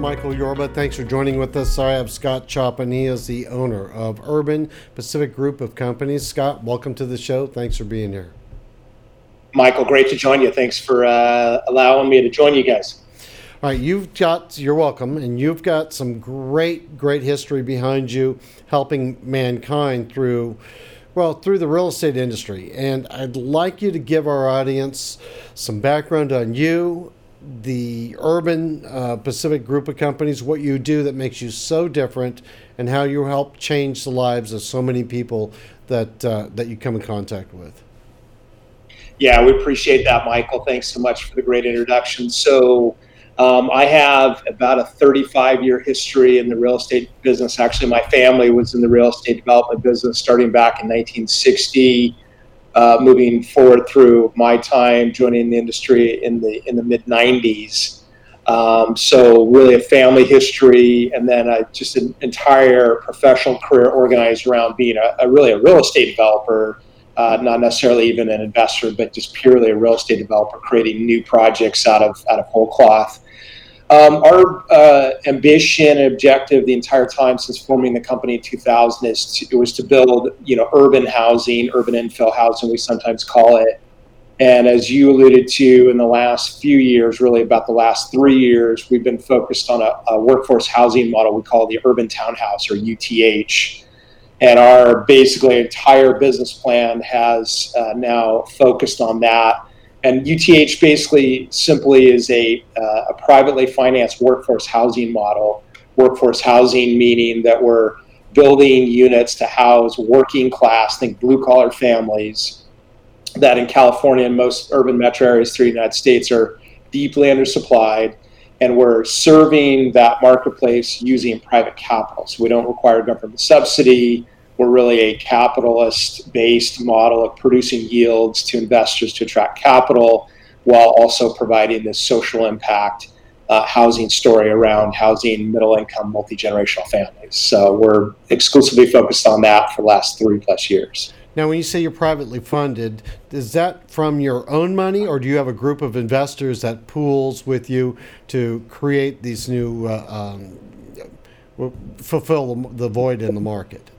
I'm Michael Yorba. Thanks for joining with us. I have Scott Choppin. He is the owner of Urban Pacific Group of Companies. Scott, welcome to the show. Thanks for being here. Michael, great to join you. Thanks for uh, allowing me to join you guys. All right, you've got, you're welcome, and you've got some great, great history behind you helping mankind through, well, through the real estate industry. And I'd like you to give our audience some background on you, the Urban uh, Pacific Group of Companies, what you do that makes you so different, and how you help change the lives of so many people that, uh, that you come in contact with. Yeah, we appreciate that, Michael. Thanks so much for the great introduction. So, um, I have about a 35 year history in the real estate business. Actually, my family was in the real estate development business starting back in 1960, uh, moving forward through my time joining the industry in the in the mid 90s. Um, so really a family history, and then a, just an entire professional career organized around being a, a really a real estate developer. Uh, not necessarily even an investor, but just purely a real estate developer, creating new projects out of out of whole cloth. Um, our uh, ambition and objective the entire time since forming the company in 2000 is to, was to build, you know, urban housing, urban infill housing, we sometimes call it. And as you alluded to in the last few years, really about the last three years, we've been focused on a, a workforce housing model we call the urban townhouse or UTH. And our basically entire business plan has uh, now focused on that and UTH basically simply is a, uh, a privately financed workforce housing model. Workforce housing meaning that we're building units to house working class, think blue collar families that in California and most urban metro areas through the United States are deeply undersupplied. And we're serving that marketplace using private capital. So we don't require government subsidy we're really a capitalist based model of producing yields to investors to attract capital while also providing this social impact uh, housing story around housing middle income multi generational families. So we're exclusively focused on that for the last three plus years. Now, when you say you're privately funded, is that from your own money, or do you have a group of investors that pools with you to create these new, uh, um, fulfill the void in the market?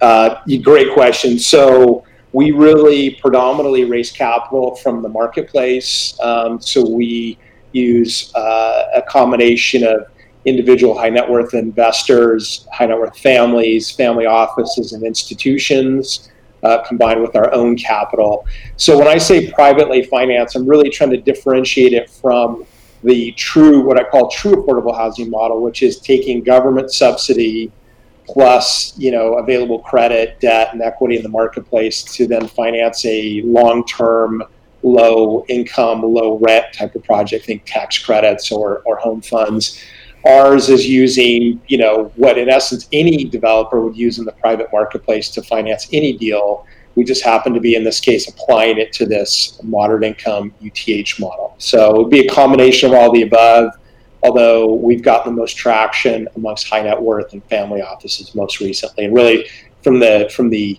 Uh, great question. So we really predominantly raise capital from the marketplace. Um, so we use uh, a combination of individual high net worth investors, high net worth families, family offices, and institutions. Uh, combined with our own capital. So when I say privately financed, I'm really trying to differentiate it from the true, what I call true affordable housing model, which is taking government subsidy plus you know available credit, debt, and equity in the marketplace to then finance a long-term, low-income, low-rent type of project. Think tax credits or or home funds. Ours is using you know what in essence any developer would use in the private marketplace to finance any deal. We just happen to be in this case applying it to this moderate income UTH model. So it would be a combination of all the above although we've gotten the most traction amongst high net worth and family offices most recently. And really, from the from the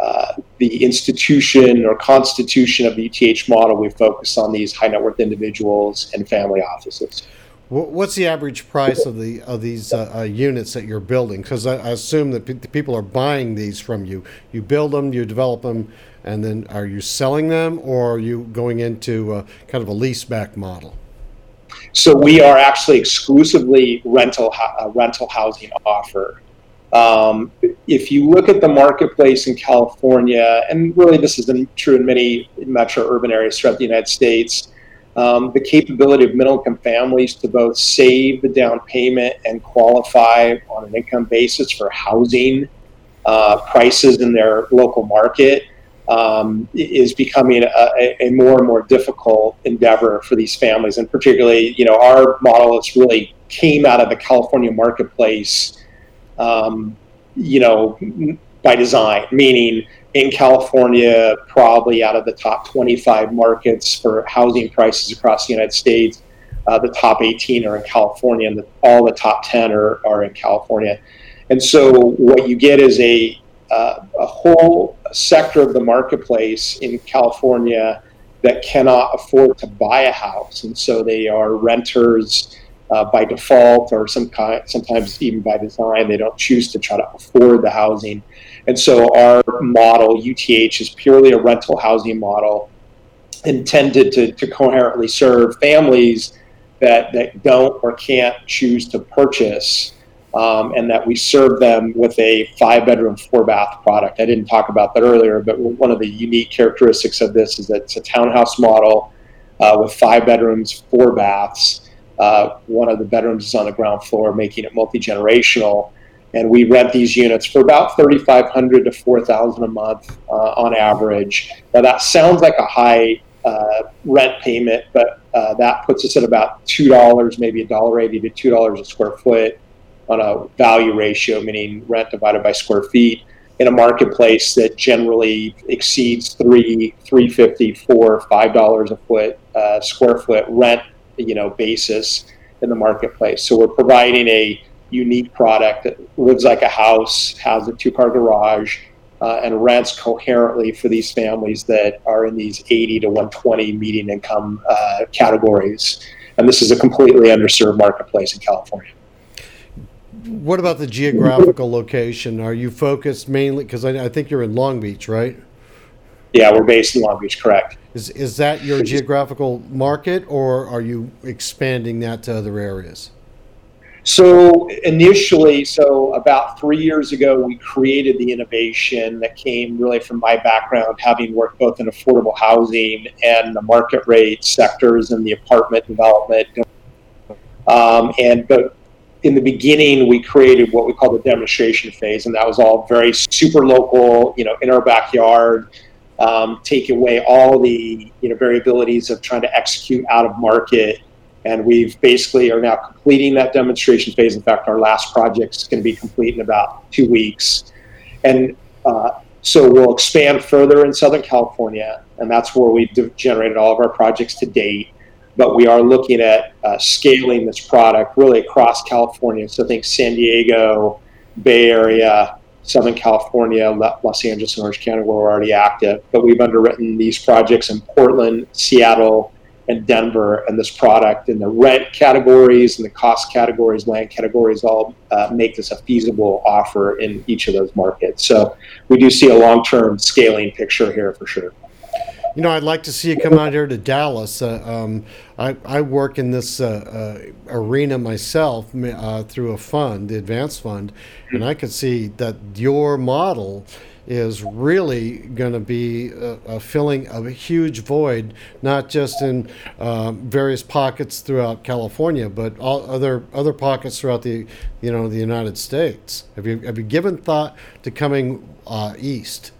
uh, the institution or constitution of the UTH model, we focus on these high net worth individuals and family offices. What's the average price of the of these uh, uh, units that you're building? Because I, I, assume that people are buying these from you. You build them, you develop them, and then are you selling them, or are you going into uh, kind of a lease back model? So we are actually exclusively rental uh, rental housing offer. Um, if you look at the marketplace in California, and really this is true in many metro urban areas throughout the United States, um, the capability of middle income families to both save the down payment and qualify on an income basis for housing uh, prices in their local market um, is becoming a, a, more and more difficult endeavor for these families. And particularly, you know, our model has really came out of the California marketplace, um, you know, by design, meaning in California, probably out of the top 25 markets for housing prices across the United States, uh, the top 18 are in California, and the, all the top 10 are, are in California. And so, what you get is a uh, a whole sector of the marketplace in California that cannot afford to buy a house, and so they are renters. uh, by default or some kind, sometimes even by design, they don't choose to try to afford the housing. And so our model, UTH, is purely a rental housing model intended to, to coherently serve families that, that don't or can't choose to purchase. Um, and that we serve them with a five bedroom, four bath product. I didn't talk about that earlier, but one of the unique characteristics of this is that it's a townhouse model uh, with five bedrooms, four baths. Uh, one of the bedrooms is on the ground floor, making it multi generational. And we rent these units for about 3500 to 4000 a month uh, on average. Now, that sounds like a high uh, rent payment, but uh, that puts us at about $2, maybe $1.80 to $2 a square foot on a value ratio, meaning rent divided by square feet in a marketplace that generally exceeds three, three fifty, four, five dollars a foot, uh, square foot rent, you know, basis in the marketplace. So we're providing a unique product that lives like a house, has a two-car garage, uh, and rents coherently for these families that are in these 80 to 120 median income uh, categories. And this is a completely underserved marketplace in California what about the geographical location? Are you focused mainly because I, I, think you're in Long Beach, right? Yeah, we're based in Long Beach, correct. Is is that your geographical market, or are you expanding that to other areas? So initially, so about three years ago, we created the innovation that came really from my background, having worked both in affordable housing and the market rate sectors and the apartment development. Um, and but in the beginning, we created what we call the demonstration phase, and that was all very super local, you know, in our backyard. Um, take away all the you know variabilities of trying to execute out of market, and we've basically are now completing that demonstration phase. In fact, our last project is going to be complete in about two weeks, and uh, so we'll expand further in Southern California, and that's where we've generated all of our projects to date but we are looking at uh, scaling this product really across California. So I think San Diego, Bay Area, Southern California, Los Angeles, and Orange County, where we're already active. But we've underwritten these projects in Portland, Seattle, and Denver. And this product in the rent categories and the cost categories, land categories, all uh, make this a feasible offer in each of those markets. So we do see a long term scaling picture here for sure you know, I'd like to see you come out here to Dallas. Uh, um, I, I, work in this uh, uh, arena myself uh, through a fund, the Advance Fund, and I can see that your model is really going to be uh, filling a huge void, not just in uh, various pockets throughout California, but other other pockets throughout the you know the United States. Have you have you given thought to coming east?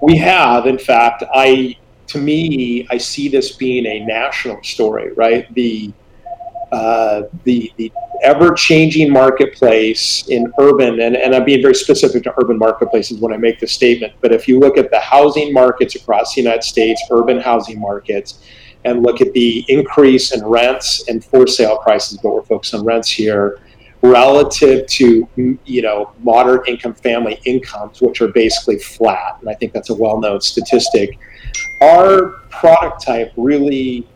We have, in fact, I to me, I see this being a national story, right? The uh, the, the ever changing marketplace in urban, and, and I'm being very specific to urban marketplaces when I make this statement, but if you look at the housing markets across the United States, urban housing markets, and look at the increase in rents and for sale prices, but we're focused on rents here, relative to you know moderate income family incomes, which are basically flat, and I think that's a well-known statistic. Our product type really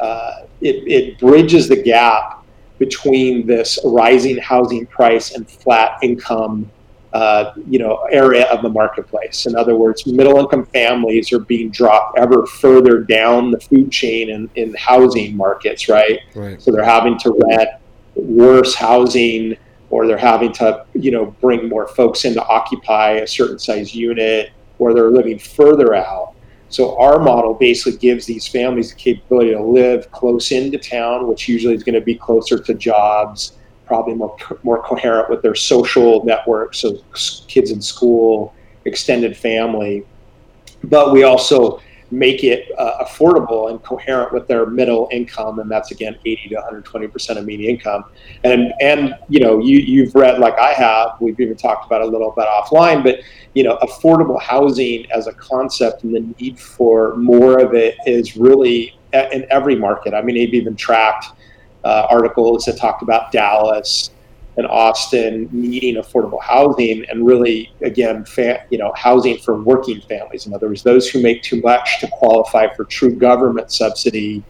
uh, it, it bridges the gap between this rising housing price and flat income uh, you know area of the marketplace. In other words, middle income families are being dropped ever further down the food chain in, in housing markets, right? right? So they're having to rent worse housing or they're having to you know bring more folks in to occupy a certain size unit or they're living further out. So our model basically gives these families the capability to live close into town which usually is going to be closer to jobs probably more, more coherent with their social network so kids in school extended family. But we also make it uh, affordable and coherent with their middle income, and that's again 80 to 120 percent of median income. And and you know you you've read like I have. We've even talked about a little bit offline, but you know affordable housing as a concept and the need for more of it is really in every market. I mean, I've even tracked uh, articles that talked about Dallas and Austin needing affordable housing and really, again, fa- you know, housing for working families. In other words, those who make too much to qualify for true government subsidy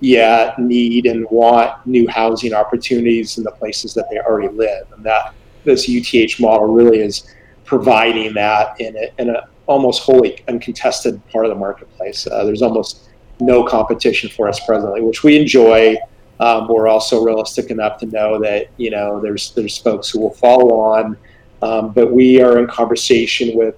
yet need and want new housing opportunities in the places that they already live. And that this UTH model really is providing that in a, in a almost wholly uncontested part of the marketplace. Uh, there's almost no competition for us presently, which we enjoy. Um, we're also realistic enough to know that you know there's there's folks who will follow on, um, but we are in conversation with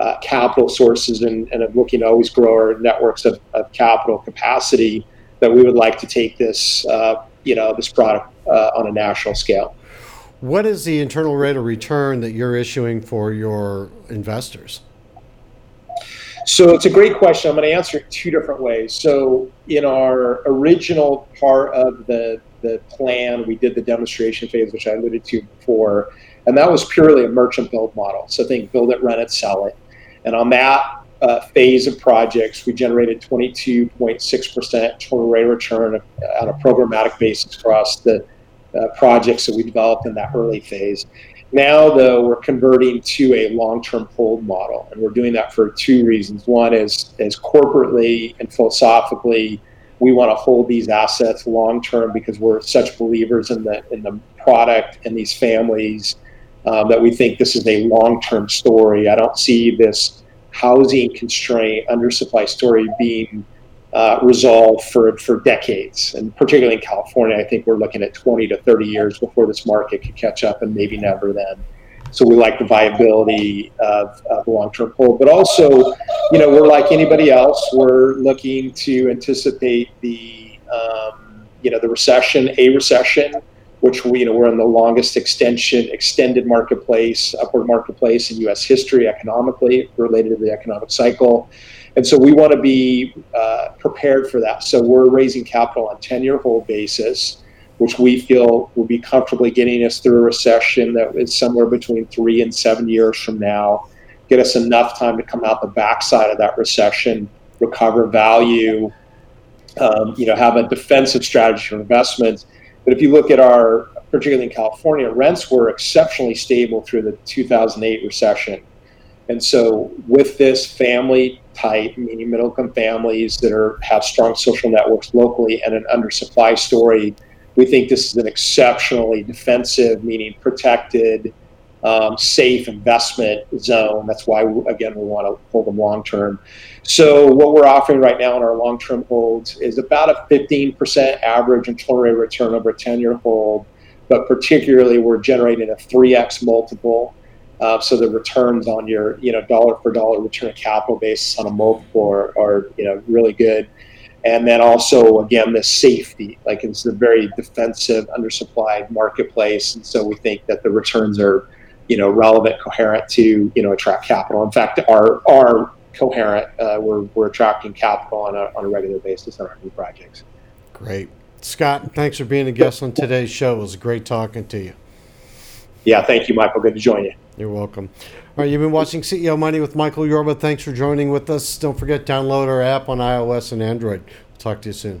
uh, capital sources and, and looking to always grow our networks of, of, capital capacity that we would like to take this uh, you know this product uh, on a national scale. What is the internal rate of return that you're issuing for your investors? So it's a great question. I'm going to answer it two different ways. So in our original part of the the plan, we did the demonstration phase, which I alluded to before, and that was purely a merchant build model. So think build it, rent it, sell it. And on that uh, phase of projects, we generated 22.6% total rate of return on a programmatic basis across the uh, projects that we developed in that early phase. Now, though, we're converting to a long-term hold model, and we're doing that for two reasons. One is, is corporately and philosophically, we want to hold these assets long-term because we're such believers in the in the product and these families um, that we think this is a long-term story. I don't see this housing constraint, undersupply story being uh, resolved for, for decades. And particularly in California, I think we're looking at 20 to 30 years before this market could catch up, and maybe never then. So we like the viability of, of long-term hold, but also, you know, we're like anybody else. We're looking to anticipate the, um, you know, the recession, a recession, which we, you know, we're in the longest extension, extended marketplace, upward marketplace in U.S. history economically, related to the economic cycle. And so we want to be uh, prepared for that. So we're raising capital on 10 year hold basis, which we feel will be comfortably getting us through a recession that is somewhere between three and seven years from now, get us enough time to come out the backside of that recession, recover value, um, you know, have a defensive strategy for investments. But if you look at our, particularly in California, rents were exceptionally stable through the 2008 recession. And so, with this family type, meaning middle income families that are have strong social networks locally and an undersupply story, we think this is an exceptionally defensive, meaning protected, um, safe investment zone. That's why, again, we want to hold them long term. So, what we're offering right now in our long term holds is about a 15% average internal rate return over a 10 year hold, but particularly, we're generating a 3x multiple uh, so the returns on your you know dollar for dollar return of capital basis on a multiple are, are you know really good. And then also again the safety, like it's a very defensive, undersupplied marketplace, and so we think that the returns are you know relevant, coherent to you know attract capital. In fact, are are coherent. Uh, we're we're attracting capital on a on a regular basis on our new projects. Great, Scott. Thanks for being a guest on today's show. It was great talking to you. Yeah, thank you, Michael. Good to join you. You're welcome. All right, you've been watching CEO Money with Michael Yorba. Thanks for joining with us. Don't forget, download our app on iOS and Android. We'll talk to you soon.